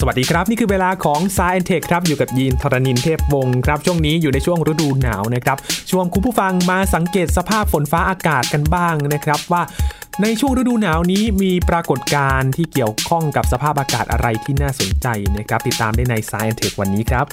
สวัสดีครับ นี่คือเวลาของ s ายแอนเทคครับอยู่กับยีนทรณินเทพวงศ์ครับ ช่วงนี้อยู่ในช่วงฤดูหนาวนะครับชวนคุณผู้ฟังมาสังเกตสภาพฝนฟ้าอากาศกันบ้างนะครับว่าในช่วงฤดูหนาวนี้มีปรากฏการณ์ที่เกี่ยวข้องกับสภาพอากาศอะไรที่น่าสนใจนะครับ ติดตามได้ใน s าย e n t e c h วันนี้ครับ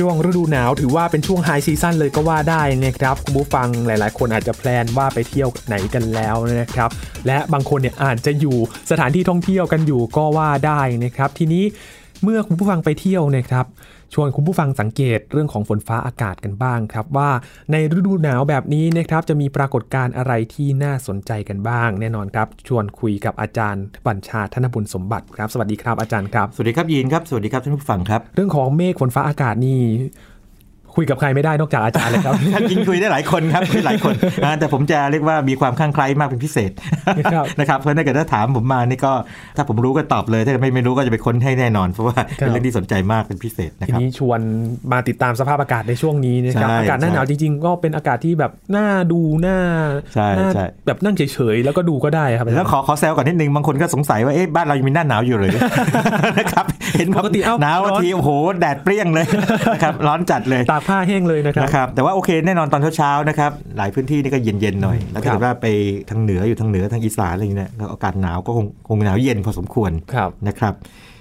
ช่วงฤดูหนาวถือว่าเป็นช่วงไฮซีซั่นเลยก็ว่าได้นะครับคุณผู้ฟังหลาย ๆ คนอาจจะแพลนว่าไปเที่ยวไหนกันแล้วนะครับและบางคนเนี่ยอาจจะอยู่สถานที่ท่องเที่ยวกันอยู่ก็ว่าได้นะครับทีนี้เมื่อคุณผู้ฟังไปเที่ยวนะครับ ชวนคุณผู้ฟังสังเกตเรื่องของฝนฟ้าอากาศกันบ้างครับว่าในฤดูหนาวแบบนี้นะครับจะมีปรากฏการณ์อะไรที่น่าสนใจกันบ้าง แน่นอนครับ ชวนคุยกับอาจารย์บัญชาธนบุญสมบัติครับ สวัสดีครับอาจารย์ครับ สวัสดีครับยีนครับ สวัสดีครับท่านผู้ฟังครับ เรื่องของเมฆฝนฟ้าอากาศนี่ คุยกับใครไม่ได้นอกจากอาจารย์เลยครับจริงคุยได้หลายคนครับคุยหลายคนอ่าแต่ผมจะเรียกว่ามีความข้างใคล้มากเป็นพิเศษครับนะครับเพราะถ้าเกิดถ้าถามผมมานี่ก็ถ้าผมรู้ก็ตอบเลย ถ้าไม่ไม่รู้ก็จะไปค้นให้แน่นอน เพราะว่าครับเป็นเรื่องที่สนใจมากเป็นพิเศษนะทีครับนี้ชวนมาติดตามสภาพอากาศในช่วงนี้นะครับใช่อากาศหน้าหนาวใช่จริง ๆ ก็เป็นอากาศที่แบบน่าดูน่าใช่น่าใช่แบบนั่งเฉยๆแล้วก็ดูก็ได้ครับแล้วขอขอแซวก่อนนิดนึงบางคนก็สงสัยว่าเอ๊ะบ้านเรายังมีหน้าหนาวอยู่เลยนะครับเห็นปกติเอ้าหนาวบางทีโอ้โหแดดเปรี้ยงเลยนะครับร้อนจัดเลยตากผ้าแห้งเลยนะครับนะครับ แต่ว่าโอเคแน่นอนตอนเช้าๆนะครับหลายพื้นที่นี่ก็เย็นๆหน่อย แล้วถ้าครัเกิบดว่าไปทางเหนืออยู่ทางเหนือทางอีสานอะไรอย่างเงี้ยก็อากาศหนาวก็คงคงหนาวเย็นพอสมควรครับนะครับ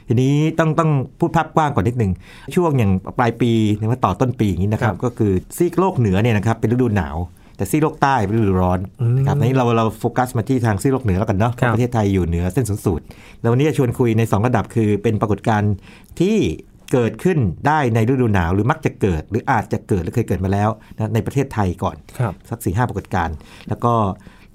ทีนี้ต้องต้องพูดภาพกว้างก่อนนิดนึงช่วงอย่างปลายปีหรือว่าต่อต้นปีอย่างนี้นะครับครับ ก็คือซีกโลกเหนือเนี่ยนะครับเป็นฤดูหนาว แต่ซีกโลกใต้เป็นฤดูร้อนอืมนะครับในนี้เราเราโฟกัสมาที่ทางซีกโลกเหนือแล้วกันเนาะเพครับราะประเทศไทยอยู่เหนือเส้นศูนย์สูตรแล้ววันนี้จะชวนคุยใน 2 ระดับคือเป็นปรากฏการณ์ที่ เกิดขึ้นได้ในฤดูหนาวหรือมักจะเกิด หรืออาจจะเกิดหรือเคยเกิดมาแล้วนะในประเทศไทยก่อนครับสักสี่ห้าปรากฏการณ์แล้วก็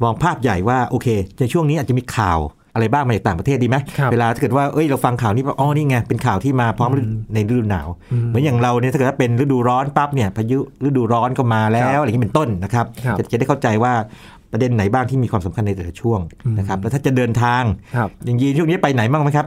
มองภาพใหญ่ว่าโอเค ในช่วงนี้อาจจะมีข่าวอะไรบ้างมาจากต่างประเทศดีไหมครับเวลาถ้าเกิดว่าเอ้ยเราฟังข่าวนี้ว่าอ๋อนี่ไงเป็นข่าวที่มาพร้อมในฤดูหนาวอืมเหมือนอย่างเราเนี่ยถ้าเกิดว่าเป็นฤดูร้อนปั๊บเนี่ยพายุฤดูร้อนก็มาแล้ครับวอะไรอย่างนี้เป็นต้นนะครับครับจะจะได้เข้าใจว่า ประเด็นไหนบ้างที่มีความสำคัญในแต่ละช่วงอืมนะครับแล้วถ้าจะเดินทางครับอย่างยีนช่วงนี้ไปไหนบ้างไหมครับ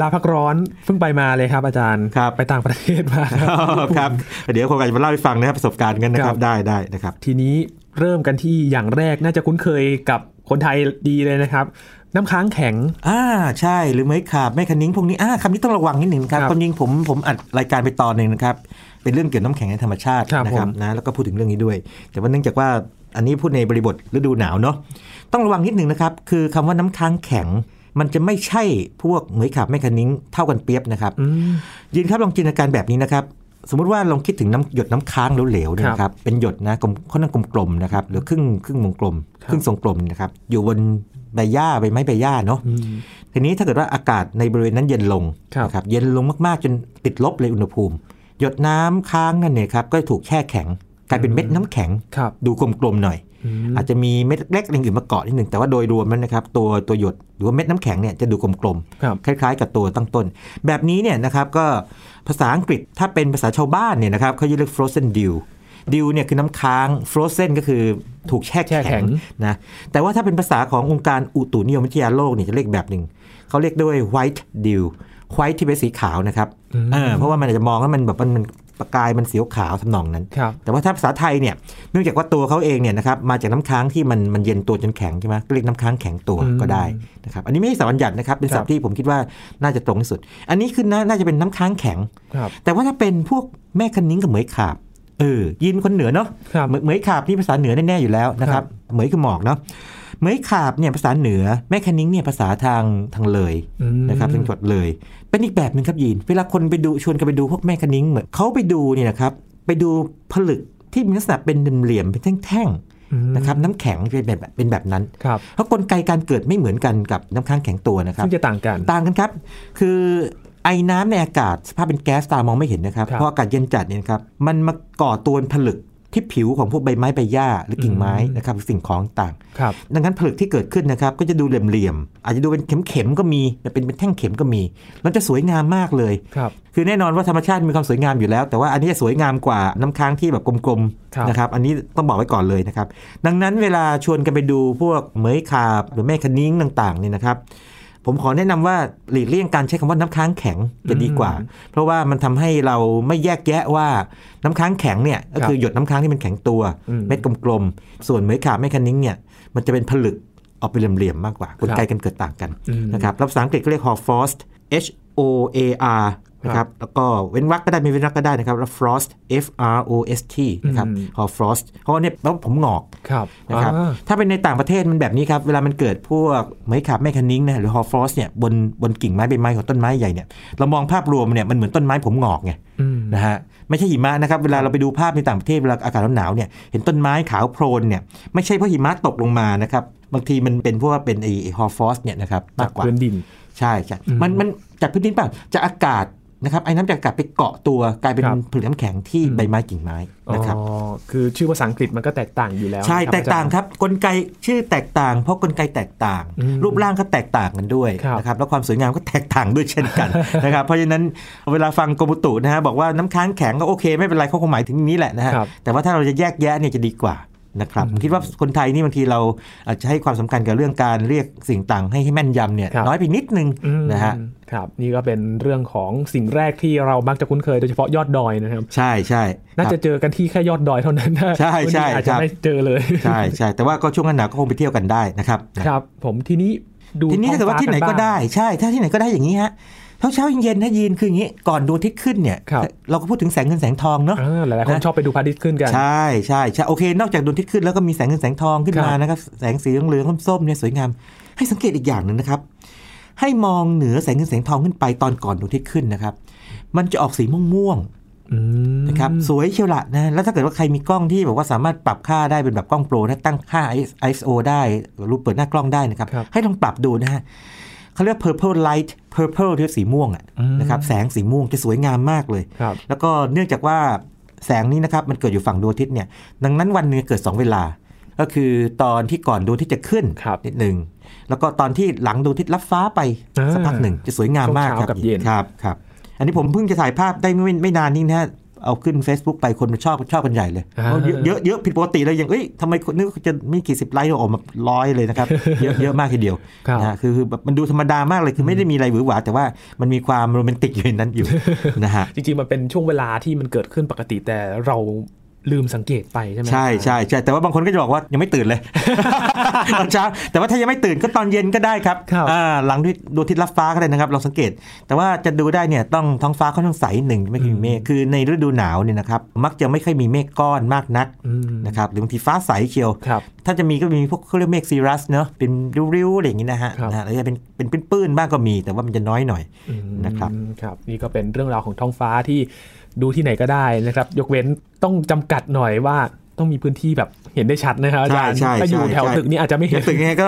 ลาพักร้อนเพิ่งไปมาเลยครับอาจารย์ครับไปต่างประเทศมาครับครับเดี๋ยวคงจะมาเล่าให้ฟังนะครับประสบการณ์กันนะคครัรับบได้ได้นะครับ ทีนี้เริ่มกันที่อย่างแรกน่าจะคุ้นเคยกับคนไทยดีเลยนะครับน้ำค้างแข็ง อ่า ใช่ หรือไม่ขาบไม่คันนิ้งพวกนี้ อ่าคำนี้ต้องระวังนิดหนึ่งครับครับความจริงผมผมอัดรายการไปตอนหนึ่งนะครับ เป็นเรื่องเกี่ยวกับน้ำแข็งในธรรมชาติครับนะครับผมนะ แล้วก็พูดถึงเรื่องนี้ด้วย แต่ว่าเนื่องจากว่า อันนี้พูดในบริบทฤดูหนาวเนาะต้องระวังนิดหนึ่งนะครับ คือคำว่าน้ำค้างแข็ง มันจะไม่ใช่พวกเหมยขาบไม่คันนิ้งเท่ากันเปรียบนะครับอืมยินครับลองจินตนาการแบบนี้นะครับสมมุติว่าลองคิดถึงน้ำหยดน้ำค้างเหลวๆเนี่ยนะครับ เป็นหยดนะกลมค่อนข้างกลมๆนะครับหรือครึ่งครึ่งวงกลมครับครึ่งทรงกลมนะครับ อยู่บนใบหญ้าใบไม้ใบหญ้าเนาะอืมทีนี้ถ้าเกิดว่าอากาศในบริเวณนั้นเย็นลงครับนะครับเย็นลงมากๆจนติดลบเลยอุณหภูมิ หยดน้ำค้างนั่นเนี่ยครับก็ถูกแช่แข็ง กลายเป็นเม็ดน้ำแข็งครับดูกลมๆหน่อยอืมอาจจะมีเม็ดเล็กๆอะไรอื่นมาเกาะนิดหนึ่งแต่ว่าโดยรวมนั้นนะครับตัวตัวหยดหรือว่าเม็ดน้ำแข็งเนี่ยจะดูกลมๆครับคล้ายๆ กับตัวตั้งต้น แบบนี้เนี่ยนะครับก็ภาษาอังกฤษถ้าเป็นภาษาชาวบ้านเนี่ยนะครับเขาจะเรียก frozen dew dew เนี่ยคือน้ำค้าง frozen ก็คือถูกแช่แช่แข็แข็งงนะ แต่ว่าถ้าเป็นภาษาขององค์การอุตุนิยมวิทยาโลกเนี่ยจะเรียกแบบหนึ่ง เขาเรียกด้วย white dew white ที่เป็นสีขาวนะครับอืมเออเพราะว่ามันอาจจะมองว่ามันแบบมันมัน ประกายมันสีขาวทำนองนั้นครับแต่ว่าถ้าภาษาไทยเนี่ยเนื่องจากว่าตัวเขาเองเนี่ยนะครับมาจากน้ำค้างที่มันมันเย็นตัวจนแข็งใช่ไหมก็เรียกน้ำค้างแข็งตัวอืมก็ได้นะครับอันนี้ไม่ใช่สับบัญญัตินะครับเป็นศัพครัท์บที่ผมคิดว่าน่าจะตรงที่สุด อันนี้คือนาน่าจะเป็นน้ำค้างแข็งครับแต่ว่าถ้าเป็นพวกแม่คันนิ้งกับเหมยขาบเออยินคนเหนือเนาะครับเหมยเหมยขาบนี่ภาษาเหนือแน่ๆอยู่แล้วนะครับเหมยคือหมอกเนาะ เหมยขาบเนี่ยภาษาเหนือ แม่คันนิ้งเนี่ยภาษาทางทางเลยอืมนะครับทางจังหวัดเลย เป็นอีกแบบหนึ่งครับยีน เวลาคนไปดูชวนกันไปดูพวกแม่คันนิ้งเหมือนเขาไปดูเนี่ยนะครับไปดูผลึกที่มีลักษณะเป็นเหลี่ยมๆเป็นแท่งอืมๆนะครับน้ำแข็งเป็นแบบเป็นแบบนั้นครับเพราะกลไกการเกิดไม่เหมือนกันกับน้ำค้างแข็งตัวนะครับซึ่งจะต่างกันต่างกันครับ คือไอ้น้ำในอากาศสภาพเป็นแก๊สตามองไม่เห็นนะครับครับเพราะอากาศเย็นจัดเนี่ยนะครับมันมาก่อตัวเป็นผลึก ที่ผิวของพวกใบไม้ใบหญ้าหรือกิ่งไม้อืมนะครับหรือสิ่งของต่างครับดังนั้นผลึกที่เกิดขึ้นนะครับก็จะดูเหลี่ยมๆอาจจะดูเป็นเข็มๆก็มีเป็นเป็นแท่งเข็มก็มีแล้วจะสวยงามมากเลยครับคือแน่นอนว่าธรรมชาติมีความสวยงามอยู่แล้ว แต่ว่าอันนี้จะสวยงามกว่าน้ำค้างที่แบบกลมครับๆนะครับอันนี้ต้องบอกไว้ก่อนเลยนะครับดังนั้นเวลาชวนกันไปดูพวกเหมยขาบหรือแม่คะนิ้งต่างๆเนี่ยนะครับ ผมขอแนะนำว่าหลีกเลี่ยงการใช้คำว่าน้ำค้างแข็งจะดีกว่า เพราะว่ามันทำให้เราไม่แยกแยะว่าน้ำค้างแข็งเนี่ยก็คือหยดน้ำค้างที่มันแข็งตัวอืมเม็ดกลมๆ ส่วนเหมยขาบแม่คะนิ้งเนี่ยมันจะเป็นผลึกออกเป็นเหลี่ยมๆมากกว่ากลไกการเกิดต่างกันอืมนะครับแล้วภาษาอังกฤษก็เรียก Hoarfrost H O A R นะครับแล้วก็เว้นวรรคก็ได้ไม่เว้นวรรคก็ได้นะครับแล้ว frost F R O S T นะครับอืม Hoarfrost เพราะว่าเนี่ยแปลว่าผมหงอกครับนะครับอ่าถ้าเป็นในต่างประเทศมันแบบนี้ครับ เวลามันเกิดพวกเหมยขาบแม่คะนิ้งนะหรือ Hoarfrost เนี่ยบนบนกิ่งไม้ใบไม้ของต้นไม้ใหญ่เนี่ยเรามองภาพรวมเนี่ยมันเหมือนต้นไม้ผมหงอกไงอืมนะฮะไม่ใช่หิมะนะครับเวลาเราไปดูภาพในต่างประเทศเวลาอากาศหนาวๆเนี่ยเห็นต้นไม้ขาวโพลนเนี่ยไม่ใช่เพราะหิมะตกลงมานะครับบางทีมันเป็นเพราะว่าเป็นไอ้ Hoarfrost เนี่ยนะครับมากกว่าพื้นดินใช่ใช่อืมมันมันจากพื้นดินเปล่าจากอากาศ นะครับไอน้ำจากอากาศไปเกาะตัวกลายเป็นครับผลึกน้ำแข็งที่อืม ใบไม้กิ่งไม้นะครับ อ๋อคือชื่อภาษาอังกฤษมันก็แตกต่างอยู่แล้วใช่นะครับแตกต่างครับกลไกชื่อแตกต่าง เพราะกลไกแตกต่าง อืมรูปร่างก็แตกต่างกันด้วยครับนะครับแล้วความสวยงามก็แตกต่างด้วยเช่นกัน นะครับเพราะฉะนั้นเวลาฟังกรมอุตุนะฮะบอกว่าน้ำค้างแข็งก็โอเค ไม่เป็นไรเขาคงหมายถึงนี้แหละนะฮะครับ แต่ว่าถ้าเราจะแยกแยะเนี่ยจะดีกว่า นะครับอืมผมคิดว่าคนไทยนี่บางทีเราอาจจะให้ความสำคัญกับเรื่องการเรียกสิ่งต่างให้ให้แม่นยำเนี่ยครับน้อยไปนิดนึงอืมนะฮะครับนี่ก็เป็นเรื่องของสิ่งแรกที่เรามักจะคุ้นเคยโดยเฉพาะยอดดอยนะครับ ใช่ใช่น่าครับจะเจอกันที่แค่ยอดดอยเท่านั้นนะใช่ใช่วันนี้อาจคจะรับไม่เจอเลยใช่ใช่แต่ว่าก็ช่วงหน้าหนาวก็คงไปเที่ยวกันได้นะครับครับ ผมทีนี้ดูทีนี้ถ้าเกิดว่าที่ไหนก็ได้ใช่ ถ้าที่ไหนก็ได้อย่างนี้ฮะ เช้าเช้าๆเย็นๆถ้ายีนคืออย่างนี้ก่อนดวงอาทิตย์ขึ้นเนี่ยครับเราก็พูดถึงแสงเงินแสงทองเนาะอ่าหลายๆคนนะชอบไปดูพระอาทิตย์ขึ้นกัน ใช่ใช่ใช่โอเค นอกจากดวงอาทิตย์ขึ้นแล้วก็มีแสงเงินแสงทองขึ้นครับมานะครับแสงสีเหลืองๆส้มๆเนี่ยสวยงาม ให้สังเกตอีกอย่างหนึ่งนะครับ ให้มองเหนือแสงเงินแสงทองขึ้นไปตอนก่อนดวงอาทิตย์ขึ้นนะครับ มันจะออกสีม่วงๆอืมนะครับสวยเชียวละนะแล้วถ้าเกิดว่าใครมีกล้องที่แบบว่าสามารถปรับค่าได้เป็นแบบกล้องโปรนะตั้งค่า ISO ได้รูปเปิดหน้ากล้องได้นะครับครับให้ลองปรับดูนะฮะเขาเรียก purple light purple ที่สีม่วงอะอืมนะครับแสงสีม่วงจะสวยงามมากเลยครับแล้วก็เนื่องจากว่าแสงนี้นะครับมันเกิดอยู่ฝั่งดวงอาทิตย์เนี่ยดังนั้นวันหนึงเกิด 2 เวลา ก็คือตอนที่ก่อนดวงอาทิตย์จะขึ้นครับนิดหนึ่งแล้วก็ตอนที่หลังดวงอาทิตย์รับฟ้าไปอ่าสักพักหนึ่งจะสวยงามมากครับช่วงเช้ากับเย็นครับครับ อันนี้ผมเพิ่งจะถ่ายภาพได้ไม่ไม่นานนี้นะฮะ เอาขึ้น Facebook ไปคนมันชอบชอบกันใหญ่เลยอ่าเพราะเยอะเยอะเยอะผิดปกติเลยอย่างเอ้ยทำไมคนนึกว่าจะมีกี่สิบไลค์ออกมาร้อยเลยนะครับ เยอะเยอะมากทีเดียวครับนะฮะคือคือแบบมันดูธรรมดามากเลยคือไม่ได้มีอะไรหวือหวา แต่ว่ามันมีความโรแมนติกอยู่ในนั้นอยู่นะฮะจริงๆมันเป็นช่วงเวลาที่มันเกิดขึ้นปกติแต่เรา ลืมสังเกตไปใช่ไหมใช่ใช่ใช่แต่ว่าบางคนก็จะบอกว่ายังไม่ตื่นเลยตอนเช้าแต่ว่าถ้ายังไม่ตื่นก็ตอนเย็นก็ได้ครับครับอ่าหลังที่ดูทิศรับฟ้าก็ได้นะครับลองสังเกต แต่ว่าจะดูได้เนี่ยต้องท้องฟ้าค่อนข้างใสหนึ่งไม่ค่อยมีเมฆคือในฤดูหนาวเนี่ยนะครับมักจะไม่ค่อยมีเมฆก้อนมากนักอืมนะครับหรือบางทีฟ้าใสเชียวครับถ้าจะมีก็มีพวกเขาเรียกเมฆซีรัสเนาะเป็นริ้วๆอะไรอย่างนี้นะฮะครับนะฮะแล้วจะเป็นเป็นปื้นๆบ้างก็มี แต่ว่ามันจะน้อยหน่อยอืมนะครับครับนี่ก็เป็นเรื่องราวของท้องฟ้าที่ ดูที่ไหนก็ได้นะครับ ยกเว้นต้องจำกัดหน่อยว่าต้องมีพื้นที่แบบเห็นได้ชัดนะครับอาจารย์ใช่ใช่ถ้าอยู่ใช่แถวใช่ตึกนี้อาจจะไม่เห็เห็นนตึกยังไงก็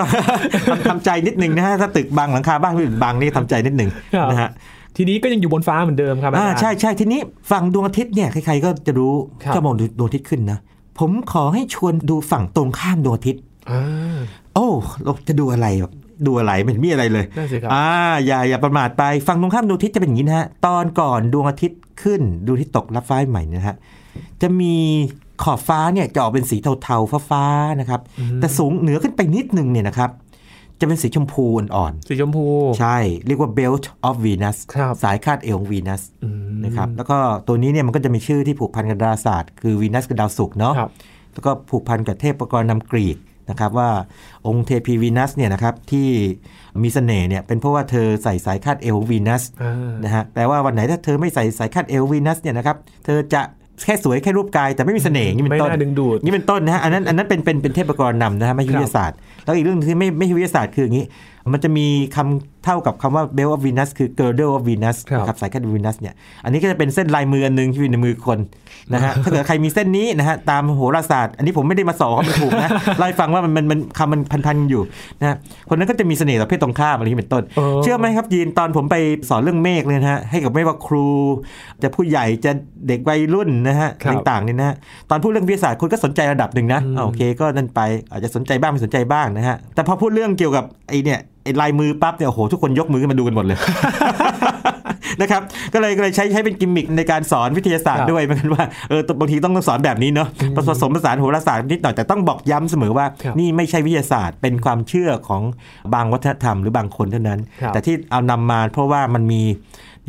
ทำทำใจนิดนึงนะฮะถ้าตึกบางหลังคาบ้านที่อื่นบางนี่ทำใจนิดนึงครับนะฮะทีนี้ก็ยังอยู่บนฟ้าเหมือนเดิมครับอาอ่าจารย์ใช่ใช่ทีนี้ฝั่งดวงอาทิตย์เนี่ยใครๆก็จะรู้ครับจะมองดูดวงอาทิตย์ขึ้นนะผมขอให้ชวนดูฝั่งตรงข้ามดวงอาทิตย์อ่าโอ้เราจะดูอะไรแบบ ดูอะไรไมันมีอะไรเลยนั่นสิครับอ่าอย่าอย่าประมาทไปฝั่งตรงข้ามดวงอาทิตย์จะเป็นอย่างนี้นะฮะตอนก่อนดวงอาทิตย์ขึ้นดวงอาทิตย์ตกรับฟ้าใหม่เนยนะฮะจะมีขอบฟ้าเนี่ยจะออกเป็นสีเทาๆฟ้าๆนะครับอืมแต่สูงเหนือขึ้นไปนิดนึงเนี่ยนะครับ จะเป็นสีชมพูอ่อนสีชมพูๆใช่เรียกว่า belt of Venus ครับสายคาดเอวของวีนัสอืมนะครับแล้วก็ตัวนี้เนี่ยมันก็จะมีชื่อที่ผูกพันกับดาราศาสตร์ คือวีนัสกับดาวศุกร์เนาะครับแล้วก็ผูกพันกับเทพกรนำกรีก นะครับว่าองค์เทพีวีนัสเนี่ยนะครับที่มีเสน่ห์เนี่ยเป็นเพราะว่าเธอใส่สายคาดเอวของวีนัสอ่านะฮะแต่ว่าวันไหนถ้าเธอไม่ใส่สายคาดเอววีนัสเนี่ยนะครับเธอจะแค่สวยแค่รูปกายแต่ไม่มีเสน่ห์อย่างนี้เป็ไม่นต้นน่าดึงดูดนี่เป็นต้นนะฮะอันนั้นอันนั้นเป็นเป็นเป็นเทพกรนำนะฮะไม่ใช่วิทยาศาสตร์ แล้วอีกเรื่องหนึงที่ไม่ไม่ใช่วิทยาศาสตร์คืออย่างนี้ มันจะมีคำ เท่ากับคำว่า belt of Venus คือ girdle of Venus ครับนะครับสายคาด Venus เนี่ยอันนี้ก็จะเป็นเส้นลายมืออันหนึงที่อยู่ในมือคนนะฮะถ้าเกิดใครมีเส้นนี้นะฮะตามโหราศาสตร์ อันนี้ผมไม่ได้มาสอนมันถูกนะไล่าให้ฟังว่ามันมันมันคำมันพันๆอยู่นะฮะคนนั้นก็จะมีเสน่ห์ต่อเพศตรงข้ามอะไรอย่างนี้เป็นต้นเออเชื่อไหมครับยีนตอนผมไปสอนเรื่องเมฆเลยนะฮะให้กับไม่ว่าครู จะผู้ใหญ่จะเด็กวัยรุ่นนะฮะครับต่างๆเนี่ยนะฮะตอนพูดเรื่องวิทยาศาสตร์คนก็สนใจระดับหนึ่งนะอืมอ่าโอเคก็นั่นไปอาจจะสนใจบ้างไม่สนใจบ้างนะฮะแต่พอพูดเรื่องเกี่ยวกับไอ้เนี่ยไอ้ ลายมือปั๊บเนี่ยโอ้โหทุกคนยกมือขึ้นมาดูกันหมดเลยนะครับก็เลยก็เลยใช้ใช้เป็นกิมมิคในการสอนวิทยาศาสตครัร์บด้วยเหมือนกันว่าเออบางทีต้องสอนแบบนี้เนาะผสมผสานโหราศาสตร์นิดหน่อยแต่ต้องบอกย้ำเสมอว่าครับนี่ไม่ใช่วิทยาศาสตร์ เป็นความเชื่อของบางวัฒนธรรมหรือบางคนเท่านั้นครับแต่ที่เอานำมาเพราะว่ามันมี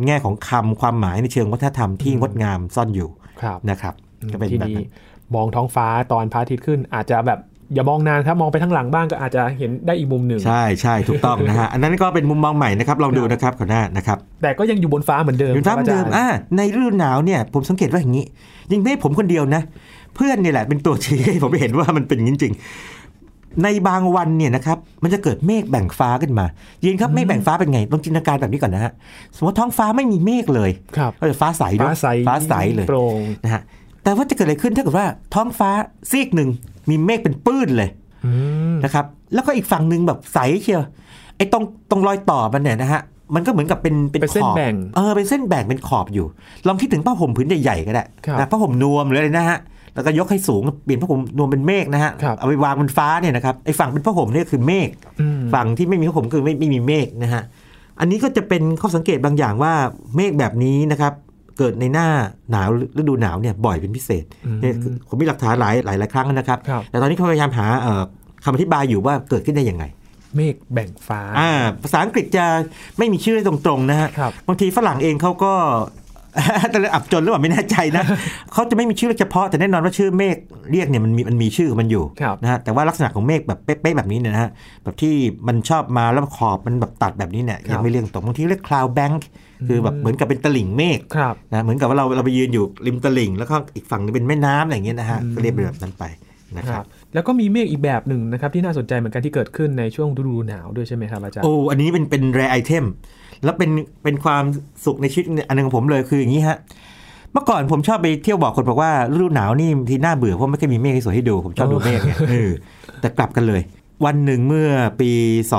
แง่ของคำความหมายในเชิงวัฒนธรรมที่งดงามซ่อนอยู่ครับนะครับก็เป็นทีแบบนี้นั้นมองท้องฟ้าตอนพระอาทิตย์ขึ้นอาจจะแบบ อย่ามองนานครับมองไปข้างหลังบ้างก็อาจจะเห็นได้อีกมุมหนึ่งใช่ใช่ถูกต้องนะฮะอันนั้นก็เป็นมุมมองใหม่นะครับลองดูนะครับขอหน้านะครับแต่ก็ยังอยู่บนฟ้าเหมือนเดิมอยู่ฟ้าเหมือนเดิมครับอาจารย์อ่าในฤดูหนาวเนี่ยผมสังเกตว่าอย่างนี้ยังไม่ใช่ผมคนเดียวนะ เพื่อนเนี่ยแหละเป็นตัวชี้ให้ผมเห็นว่ามันเป็นอย่างนี้จริงๆในบางวันเนี่ยนะครับมันจะเกิดเมฆแบ่งฟ้าขึ้นมายินครับเมฆแบ่งฟ้าเป็นไงลองจินตนาการแบบนี้ก่อนนะฮะสมมติท้องฟ้าไม่มีเมฆเลยครับก็จะฟ้าใสด้วยฟ้าใสฟ้าใสเลยโปร่งนะฮะแต่ว่าจะเกิดอะไรขึ้นถ้าเกิดว่าท้องฟ้าซีกหนึ่ง มีเมฆเป็นปื้นเลยอืมนะครับ แล้วก็อีกฝั่งหนึ่งแบบใสเชียวไอ้ตรงตรงรอยต่อมันเนี่ยนะฮะมันก็เหมือนกับเป็นเป็นเป็นเส้นขอบแบ่งเออเป็นเส้นแบ่งเป็นขอบอยู่ ลองคิดถึงผ้าห่มผืนใหญ่ๆก็ได้ครับนะผ้าห่มนวมหรืออะไรนะฮะแล้วก็ยกให้สูงเปลี่ยนผ้าห่มนวมเป็นเมฆนะฮะครับเอาไปวางบนฟ้าเนี่ยนะครับไอ้ฝั่งเป็นผ้าห่มเนี่ยคือเมฆอืมฝั่งที่ไม่มีผ้าห่มคือไม่ไม่มีเมฆนะฮะอันนี้ก็จะเป็นข้อสังเกตบางอย่างว่าเมฆแบบนี้นะครับ เกิดในหน้าหนาวฤดูหนาวเนี่ยบ่อยเป็นพิเศษอืมเนี่ยคือผมมีหลักฐานหลายหลายหลายครั้งนะครับครับแต่ตอนนี้เขาพยายามหาเอ่อคำอธิบายอยู่ว่าเกิดขึ้นได้ยังไง เมฆแบ่งฟ้าอ่าภาษาอังกฤษจะไม่มีชื่อตรงๆนะฮะครับบางทีฝรั่งเองเขาก็แต่อับจนหรือเปล่าไม่แน่ใจนะเขาจะไม่มีชื่อเฉพาะแต่แน่นอนว่าชื่อเมฆเรียกเนี่ยมันมีมันมีชื่อของมันอยู่ครับนะฮะแต่ว่าลักษณะของเมฆแบบเป๊ะๆแบบนี้เนี่ยนะฮะแบบที่มันชอบมาแล้วขอบมันแบบตัดแบบนี้เนี่ยครับยังไม่เรียกตรงบางทีเรียก cloud bank คื อแบบเหมือนกับเป็นตลิ่งเมฆครับนะเหมือนกับว่าเราเราไปยืนอยู่ริมตลิ่ง แล้วก็อีกฝั่งหนึงเป็นแม่น้ำอะไรอย่างเงี้ยนะฮะก็เรียกเป็นแบบนั้นไปนะคครัรับบแล้วก็มีเมฆอีกแบบหนึ่งนะครับที่น่าสนใจเหมือนกันที่เกิดขึ้นในช่วงฤดูหนาวด้วยใช่ไหมครับอาจารย์โอ้อันนี้เป็นเป็นแรไอเทมแล้วเป็นเป็นความสุขในชีวิตอันหนึงของผมเลยคืออย่างนี้ฮะเมื่อก่อนผมชอบไปเที่ยวบอกคนบอกว่าฤดูหนาวนี่ทีน่าเบื่อเพราะไม่เคยมีเมฆให้สวยให้ดูผมชอบดูเมฆไงเออแต่กลับกันเลย วันหนึ่งเมื่อปี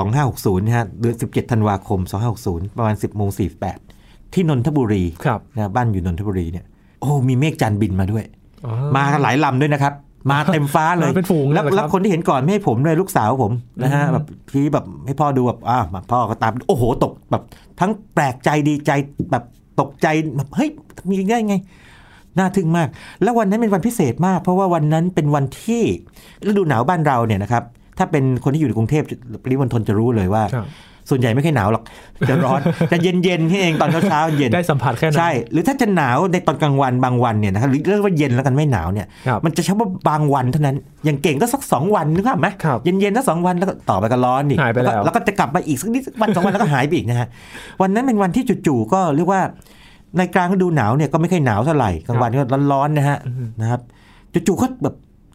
2560นะฮะเดือน17ธันวาคม 2560 ประมาณ 10โมง48 ที่นนทบุรีครับนะบ้านอยู่นนทบุรีเนี่ยโอ้มีเมฆจันทร์บินมาด้วยอ๋อมากันหลายลำด้วยนะครับ มาเต็มฟ้าเลยมาเป็นฝูงเลยแล้วเหรอครับแล้วคนที่เห็นก่อนไม่ให้ผมเลยลูกสาวผมนะฮะอืมแบบพี่แบบให้พ่อดูแบบอ่ามาพ่อก็ตามโอ้โหตกแบบทั้งแปลกใจดีใจแบบตกใจแบบเฮ้ยมีได้ไงน่าทึ่งมาก แล้ววันนั้นเป็นวันพิเศษมาก เพราะว่าวันนั้นเป็นวันที่ฤดูหนาวบ้านเราเนี่ยนะครับ ถ้าเป็นคนที่อยู่ในกรุงเทพปริมณฑลจะรู้เลยว่าครับ ส่วนใหญ่ไม่ค่อยหนาวหรอก จะร้อน จะเย็นเย็นๆแค่เองตอนเช้าๆเย็น ได้สัมผัสแค่นั้น ใช่ หรือถ้าจะหนาวในตอนกลางวันบางวันเนี่ยนะครับหรือเรียกว่าเย็นแล้วกันไม่หนาวเนี่ยครับมันจะเฉพาะบางวันเท่านั้น อย่างเก่งก็สักสองวันนึกภาพไหมครับเย็นๆสักสองวันแล้วก็ต่อไปก็ร้อนอีกหายไปแล้วก็แล้วก็จะกลับมาอีกสักนิดสักวันสองวันแล้วก็หายไปอีกนะฮะ วันนั้นเป็นวันที่จู่ๆก็เรียกว่าในกลางฤดูหนาวเนี่ยก็ไม่ค่อยหนาวเท่าไหร่กลางวันก็ร้อนๆนะฮะนะครับจู่ๆก็แบบ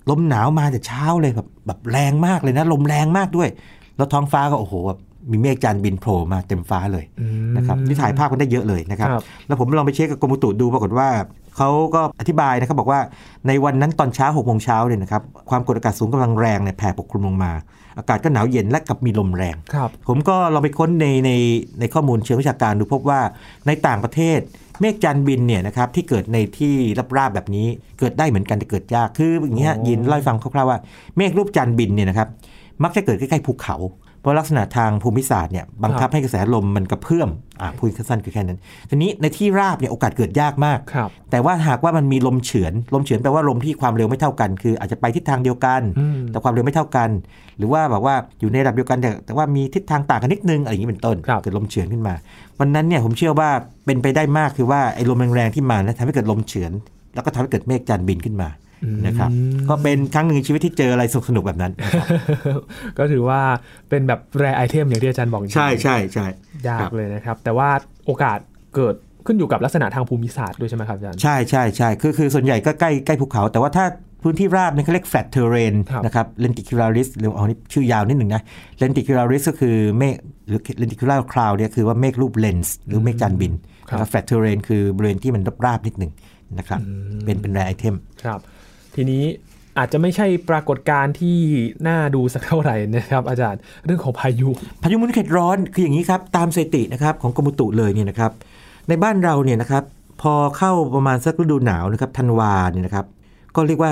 ลมหนาวมาแต่เช้าเลยแบบแบบแรงมากเลยนะ ลมแรงมากด้วย แล้วท้องฟ้าก็โอ้โหแบบ มีเมฆจันทร์บินโผล่มาเต็มฟ้าเลยอืมนะครับนี่ถ่ายภาพกันได้เยอะเลยนะครับครับแล้วผมลองไปเช็คกับกรมอุตุดูปรากฏว่าเขาก็อธิบายนะครับบอกว่าในวันนั้นตอนเช้า6กโมงเช้าเนี่ยนะครับความกดอากาศสูงกำลังแรงเนี่ยแผ่ปกคลุมลงมา อากาศก็หนาวเย็นและกับมีลมแรงครับผมก็ลองไปค้นในในในข้อมูลเชิงวิชาการดูพบว่าในต่างประเทศเมฆจันทร์บินเนี่ยนะครับที่เกิดในที่ราบๆแบบนี้เกิดได้เหมือนกันแต่เกิดยากคืออย่างนี้ฮะอ๋อยินเล่าให้ฟังคร่าวๆว่าเมฆรูปจันทร์บินเนี่ยนะครับ มักจะเกิดใกล้ๆภูเขา เพราะลักษณะทางภูมิศาสตร์เนี่ยบังคับให้กระแสลมมันกระเพื่อมอ่าพูดสั้นๆคือแค่นั้น ทีนี้ในที่ราบเนี่ยโอกาสเกิดยากมากครับแต่ว่าหากว่ามันมีลมเฉือน ลมเฉือนแปลว่าลมที่ความเร็วไม่เท่ากัน คืออาจจะไปทิศทางเดียวกันอืมแต่ความเร็วไม่เท่ากัน หรือว่าแบบว่าอยู่ในระดับเดียวกันแต่แต่ว่ามีทิศทางต่างกันนิดนึงอะไรอย่างนี้เป็นต้นครับเกิดลมเฉือนขึ้นมา วันนั้นเนี่ยผมเชื่อว่าเป็นไปได้มากคือว่าไอ้ลมแรงๆที่มานะทำให้เกิดลมเฉือน แล้วก็ทำให้เกิดเมฆจันทร์บินขึ้นมา นะครับก็เป็นครั้งหนึ่งในชีวิตที่เจออะไรสนุกๆแบบนั้น ก็ถือว่าเป็นแบบ rare item อย่างที่อาจารย์บอกจริงๆใช่ใช่ใช่ยากครับเลยนะครับ แต่ว่าโอกาสเกิดขึ้นอยู่กับลักษณะทางภูมิศาสตร์ด้วยใช่ไหมครับอาจารย์ ใช่ใช่ใช่คือคือส่วนใหญ่ก็ใกล้ใกล้ภูเขา แต่ว่าถ้าพื้นที่ราบเนี่ยเขาเรียก flat terrain ครับนะครับ lenticularis หรือเอานี่ชื่อยาวนิดหนึ่งนะ lenticularis ก็คือเมฆหรือ lenticular cloud เนี่ยคือว่าเมฆรูปเลนส์หรือเมฆจันทร์บินครับนะครับ flat terrain คือบริเวณที่มันราบๆนิดหนึ่ง นะครับ เป็นเป็น rare itemครับ ทีนี้อาจจะไม่ใช่ปรากฏการณ์ที่น่าดูสักเท่าไหร่นะครับ อาจารย์เรื่องของพายุ พายุหมุนเขตร้อนคืออย่างนี้ครับ ตามสถิตินะครับของกรมอุตุเลยเนี่ยนะครับ ในบ้านเราเนี่ยนะครับ พอเข้าประมาณสักฤดูหนาวนะครับธันวาเนี่ยนะครับ ก็เรียกว่า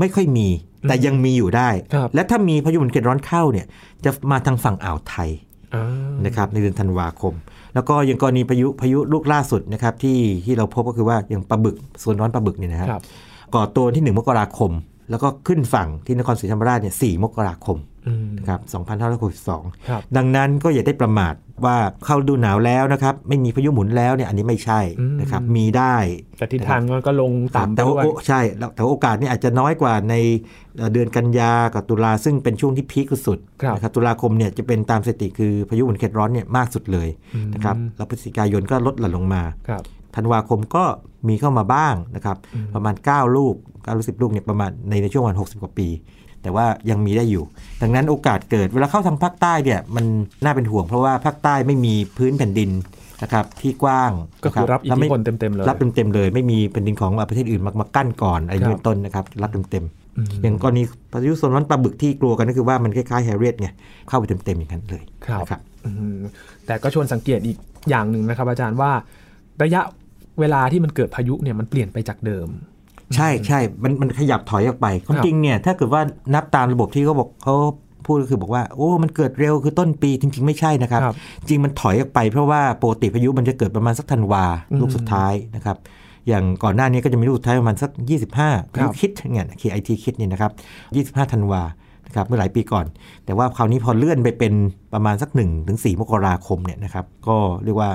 ไม่ค่อยมีแต่ยังมีอยู่ได้ครับและถ้ามีพายุหมุนเขตร้อนเข้าเนี่ยจะมาทางฝั่งอ่าวไทยอ่านะครับในเดือนธันวาคม แล้วก็ยังกรณีพายุพายุลูกล่าสุดนะครับที่ที่เราพบก็คือว่าอย่างปลาบึกส่วนร้อนปลาบึกเนี่ยนะครับครับก่อตัวที่ 1 มกราคม แล้วก็ขึ้นฝั่งที่นครศรีธรรมราชเนี่ย4มกราคมอืม นะครับ2562ครับดังนั้นก็อย่าได้ประมาทว่าเข้าฤดูหนาวแล้วนะครับ ไม่มีพายุหมุนแล้วเนี่ยอันนี้ไม่ใช่อืมนะครับ มีได้แต่ทิศทางมันก็ลงต่ำแต่ด้ว่าวยโอ้ใช่แล้วแต่ว่าโอกาสนี่อาจจะน้อยกว่าในเอ่อเดือนกันยากับตุลาซึ่งเป็นช่วงที่พีคสุดครับนะครับตุลาคมเนี่ยจะเป็นตามสถิติคือพายุหมุนเขตร้อนเนี่ยมากสุดเลยนะครับแล้วพฤศจิกายนก็ลดหลั่นลงมาครับธันวาคมก็มีเข้ามาบ้างนะครับ ประมาณ 9 ลูก9ลูก10 ลูกเนี่ยประมาณในในช่วงวัน 60 กว่าปี แต่ว่ายังมีได้อยู่ ดังนั้นโอกาสเกิดเวลาเข้าทางภาคใต้เนี่ยมันน่าเป็นห่วง เพราะว่าภาคใต้ไม่มีพื้นแผ่นดินนะครับที่กว้างก็คือรับอิทแล้วธิไม่พลเต็มๆเลยรับเต็มๆเลย ไม่มีแผ่นดินของประเทศอื่นมามากั้นก่อนอะไรอย่างนี้ครับเป็นต้นนะครับรับเต็มอืมๆอย่างกรณีพายุโซนร้อนปลาบึกที่กลัวกันก็คือว่ามันคล้ายๆแฮร์เรียตไงเข้าไปเต็มๆอย่างนั้นเลยครับนะครับอืมแต่ก็ชวนสังเกตอีกอย่างหนึ่งนะครับ อาจารย์ว่าระยะเวลาที่มันเกิดพายุเนี่ยมันเปลี่ยนไปจากเดิม ใช่ใช่มันมันขยับถอยออกไปความจริงเนี่ยถ้าเกิดว่านับตามระบบที่เขาบอกเขาพูดก็คือบอกว่าโอ้ มันเกิดเร็วคือต้นปีจริง ๆ ไม่ใช่นะครับครับจริงมันถอยออกไปเพราะว่าปกติพายุมันจะเกิดประมาณสักธันวาอืมลูกสุดท้ายนะครับ อย่างก่อนหน้านี้ก็จะมีลูกสุดท้ายประมาณสัก 25ครับคิดเนี่ยคีไอทีคิดเนี่ยนะครับ25ธันวานะครับเมื่อหลายปีก่อน แต่ว่าคราวนี้พอเลื่อนไปเป็นประมาณสัก1ถึง4มกราคมเนี่ยนะครับ ก็เรียกว่า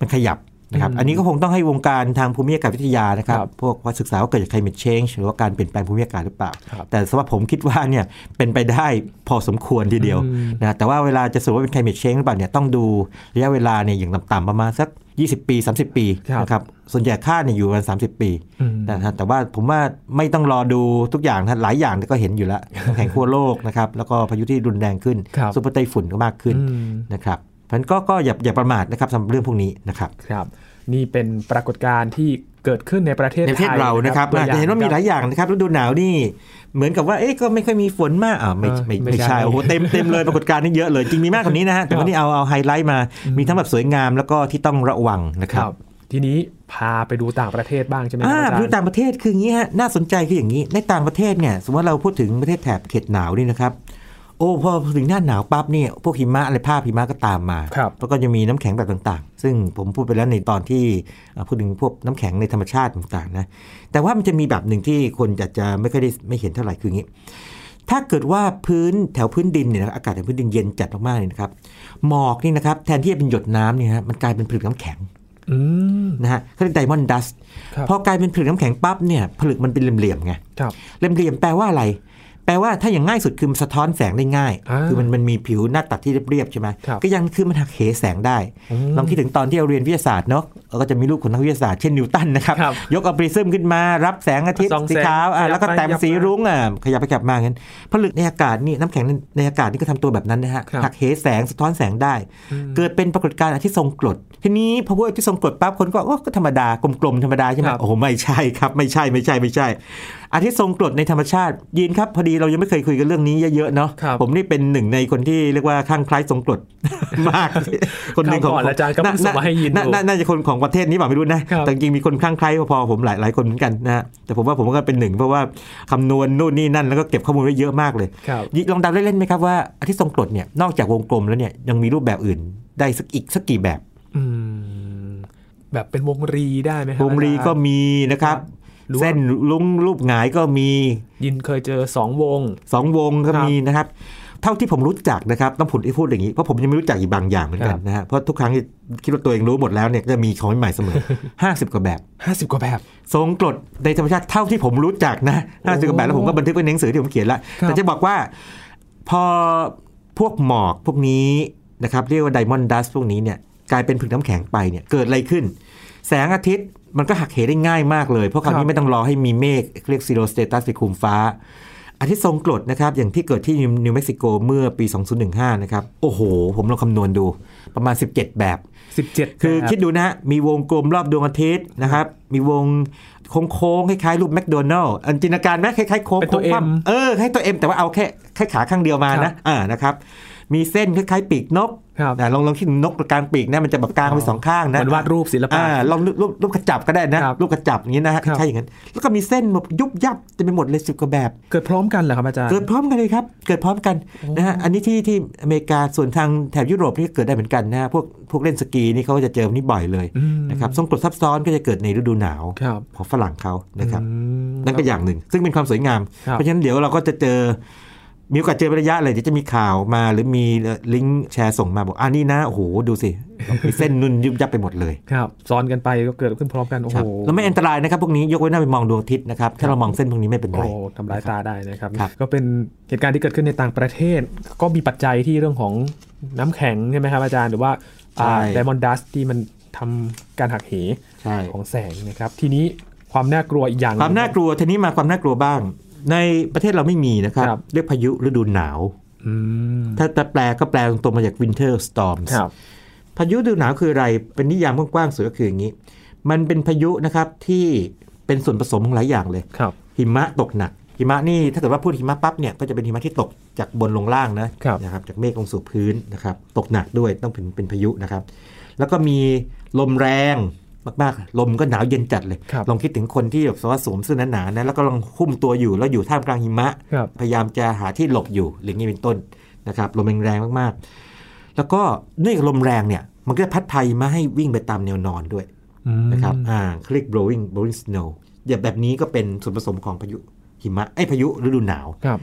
มันขยับ นะครับอืมอันนี้ก็คงต้องให้วงการทางภูมิอากาศวิทยานะครับครับพวกว่าศึกษาว่าเกิดจาก climate change หรือว่าการเปลี่ยนแปลงภูมิอากาศหรือเปล่าครับแต่สำหรับผมคิดว่าเนี่ยเป็นไปได้พอสมควรทีเดียวอืมนะแต่ว่าเวลาจะสรุปว่าเป็น climate change หรือเปล่าเนี่ยต้องดูระยะเวลาเนี่ยอย่างต่ำๆประมาณสัก 20 ปี 30 ปีครับนะครับส่วนใหญ่ค่าเนี่ยอยู่ประมาณ30 ปีอืมนะฮะแต่ว่าผมว่าไม่ต้องรอดูทุกอย่างนะหลายอย่างก็เห็นอยู่แล้วน้ำแข็งขั้วโลกนะครับแล้วก็พายุที่รุนแรงขึ้นครับซุปเปอร์ไต้ฝุ่นก็มากขึ้นอืมนะครับ เพราะฉะนั้นก็ก็อย่าอย่าประมาทนะครับสำหรับเรื่องพวกนี้นะครับครับ นี่เป็นปรากฏการณ์ที่เกิดขึ้นในประเทศในประเทศไทยเรานะครับตัวอาจจะเห็นว่ามีหลายอย่างนะครับฤดูหนาวนี่เหมือนกับว่าเอ๊ะก็ไม่ค่อยมีฝนมากอ่าไม่เออไม่ไม่ไม่ใช่ใช่โอ้โหเต็มเต็มเลยปรากฏการณ์นี่เยอะเลยจริงมีมากกว่านี้นะฮะแต่วันนี้เอาเอาไฮไลท์มา มีทั้งแบบสวยงามแล้วก็ที่ต้องระวังนะคครัรับบทีนี้พาไปดูต่างประเทศบ้างใช่ไหมครับอ่าอาจารดูย์ต่างประเทศคืออย่างนี้ฮะน่าสนใจคืออย่างนี้ในต่างประเทศเนี่ยสมมติว่าเราพูดถึงประเทศแถบเขตหนาวนี่นะครับ โอ้พอถึงหน้าหนาวปั๊บเนี่ยพวกหิมะอะไรภาพหิมะก็ตามมาครับแล้วก็จะมีน้ำแข็งแบบต่างๆ ซึ่งผมพูดไปแล้วในตอนที่อ่าพูดถึงพวกน้ำแข็งในธรรมชาติต่างๆนะแต่ว่ามันจะมีแบบหนึ่งที่คนจะจะไม่ค่อยได้ไม่เห็นเท่าไหร่คืออย่างนี้ ถ้าเกิดว่าพื้นแถวพื้นดินเนี่ยนะอากาศแถวพื้นดินเย็นจัดมากๆเลยนะครับหมอกนี่นะครับแทนที่จะเป็นหยดน้ำเนี่ยนะมันกลายเป็นผลึกน้ำแข็งอืมนะฮะเขาเรียกไดมอนด์ดัสครับพอกลายเป็นผลึกน้ำแข็งปั๊บเนี่ยผลึกมันเป็นเหลี่ยมๆไงครับเหลี่ยมๆแปลว่าอะไร แปลว่าถ้าอย่างง่ายสุดคือมันสะท้อนแสงได้ง่ายอ่าคือมันมันมีผิวหน้าตัดที่เรียบๆใช่ไหมครับก็ยังคือมันหักเหแสงได้อืมลองคิดถึงตอนที่เราเรียนวิทยาศาสตร์เนาะเราก็จะมีรูปของนักวิทยาศาสตร์เช่นนิวตันนะครับครับ ยกเอาปริซึมขึ้นมารับแสงอาทิตย์ส่องแสงสีขาวอะขยับแล้วก็ไปแต่งขยับสีมารุ้งอะขยับไปขยับมางั้นผลึกในอากาศนี่น้ำแข็งในอากาศนี่ก็ทำตัวแบบนั้นนะฮะครับหักเหแสงสะท้อนแสงได้อืมเกิดเป็นปรากฏการณ์อาทิตย์ทรงกรดทีนี้พอพูดอาทิตย์ทรงกรดปั๊บคนก็โอ้ก็ธรรมดากลมๆธรรมดาใช่ไหมครับโอ้โหไม่ใช่ครับไม่ใช่ไม่ใช่ไม่ใช่ อาทิตย์ทรงกรดในธรรมชาติยินครับพอดีเรายังไม่เคยคุยกันเรื่องนี้เยอะๆเนาะครับผมนี่เป็นหนึ่งในคนที่เรียกว่าข้างคล้ายทรงกรดมาก คนหนึ่งของคราวก่อนอาจารย์ก็เพิ่งส่งมาให้ยินน่าดูน่าน่าจะคนของประเทศนี้เปล่าไม่รู้นะครับแต่จริงๆมีคนข้างคล้ายพอๆผมหลายหลายคนเหมือนกันนะฮะแต่ผมว่าผมก็เป็นหนึ่งเพราะว่าคำนวณนู่นนี่นั่นแล้วก็เก็บข้อมูลไว้เยอะมากเลยครับลองเดาเล่นๆไหมครับว่าอาทิตย์ทรงกรดเนี่ยนอกจากวงกลมแล้วเนี่ยยังมีรูปแบบอื่นได้สักอีกสักกี่แบบอืมแบบเป็นวงรีได้ไหมครัวงรีก็อาจารย์มีนะครับหรือว่า เส้นลุงรูปหงายก็มี ยินเคยเจอสองวงสองวงก็ครับมีนะครับ เท่าที่ผมรู้จักนะครับ ต้องผลที่พูดอย่างนี้ เพราะผมยังไม่รู้จักอีกบางอย่างเหมือนกัคนรับนะฮะเพราะทุกครั้งที่คิดว่าตัวเองรู้หมดแล้วเนี่ยก็จะมีของใหม่เสมอ 50 กว่าแบบห้าสิบกว่าแบบทรงกรดในธรรมชาติเท่าที่ผมรู้จักนะ50กว่าแบบแล้วผมก็บันทึกไว้ในหนังสือที่ผมเขียนแล้วครับแต่จะบอกว่า พอพวกหมอกพวกนี้นะครับเรียกว่า diamond dust พวกนี้เนี่ยกลายเป็นผลึกน้ำแข็งไปเนี่ยเกิดอะไรขึ้น แสงอาทิตย์ มันก็หักเหได้ง่ายมากเลย เพราะคราวนี้ครับไม่ต้องรอให้มีเมฆเรียก cirrostratus ไปคลุมฟ้า อาทิตย์ทรงกรดนะครับ อย่างที่เกิดที่นิวเม็กซิโกเมื่อปี 2015 นะครับ โอ้โห ผมลองคำนวณดูประมาณ 17 แบบสิบเจ็ดคือคิดดูนะฮะมีวงกลมรอบดวงอาทิตย์นะครับ มีวงโค้งๆคล้ายๆรูปแมคโดนัลล์อันจินตนาการไหมคล้ายๆโค้งเป็นตัวโค้งคว่ำ M เออให้ตัว M แต่ว่าเอาแค่แค่ขาข้างเดียวมาครันะบอ่านะครับ มีเส้นคล้ายๆปีกนกครับนะลองลองคิดถึงนกกลางปีกนะมันจะแบบกลางไปสองข้างนะเหมือนวาดรูปศิลปะอ่าลองรูปรูปรูปกระจับก็ได้นะครับรูปกระจับอย่างนี้นะฮะครับใช่อย่างนั้นแล้วก็มีเส้นแบบยุบยับเต็มไปหมดเลยสิบกว่าแบบ เกิดพร้อมกันเหรอครับอาจารย์เกิดพร้อมกันเลยครับเกิดพร้อมกันนะฮะอันนี้ที่ที่อเมริกาส่วนทางแถบยุโรปนี่ก็เกิดได้เหมือนกันนะฮะพวกพวกเล่นสกีนี่เขาก็จะเจอนี่บ่อยเลยอืมนะครับทรงกรดซับซ้อนก็จะเกิดในฤดูหนาวครับของฝรั่งเขานะครับอืมนั่นก็อย่างหนึ่ง ซึ่งเป็นความสวยงามครับเพราะฉะนั้นเดี๋ยวเราก็จะเจอ มีโอกาสเจอเป็นระยะเลยเดี๋ยวจะมีข่าวมาหรือมีลิงก์แชร์ส่งมาบอกอ่านี่นะโอ้โหดูสิมีเส้นนุ่นยุบยับไปหมดเลยครับซ้อนกันไปก็เกิดขึ้นพร้อมกันโอ้คโหรับแล้วไม่อันตรายนะครับพวกนี้ยกเว้นว่าไปมองดวงอาทิตย์นะครับถ้าเรามองเส้นพวกนี้ไม่เป็นไรโอ้ทำร้ายตาได้นะครับครับก็เป็นเหตุการณ์ที่เกิดขึ้นในต่างประเทศ ก็มีปัจจัยที่เรื่องของน้ำแข็งใช่ไหมครับอาจารย์หรือว่าไดมอนดัสที่มันทำการหักเหใช่ของแสงนะครับทีนี้ความน่ากลัวอีกอย่างหคนึ่งวามน่ากลัวทีนี้มาความน่ากลัวบ้าง ในประเทศเราไม่มีนะครับครับเรียกพายุฤดูหนาวอืมถ้าจะแปลก็แปลตรงๆมาจาก winter storms ครับพายุฤดูหนาวคืออะไร เป็นนิยามกว้างๆสุดก็คืออย่างนี้ มันเป็นพายุนะครับที่เป็นส่วนผสมของหลายอย่างเลยครับหิมะตกหนัก หิมะนี่ถ้าเกิดว่าพูดหิมะปั๊บเนี่ยก็จะเป็นหิมะที่ตกจากบนลงล่างนะครับนะครับจากเมฆลงสู่พื้นนะครับ ตกหนักด้วยต้องเป็นเป็นพายุนะครับ แล้วก็มีลมแรง มากๆ ลมก็หนาวเย็นจัดเลยครับลองคิดถึงคนที่แบบว่าสวมเสื้อหนาๆนะแล้วก็ลองหุ้มตัวอยู่แล้วอยู่ท่ามกลางหิมะครับพยายามจะหาที่หลบอยู่หรืออย่างนี้เป็นต้นนะครับลมแรงๆมากๆ แล้วก็เนื่องจากลมแรงเนี่ย มันก็จะพัดพาหิมะให้วิ่งไปตามแนวนอนด้วยอืมนะครับอ่าเขาเรียก blowing blowing snow อย่างแบบนี้ก็เป็นส่วนผสมของพายุหิมะไอ้ยพายุฤดูหนาวครับ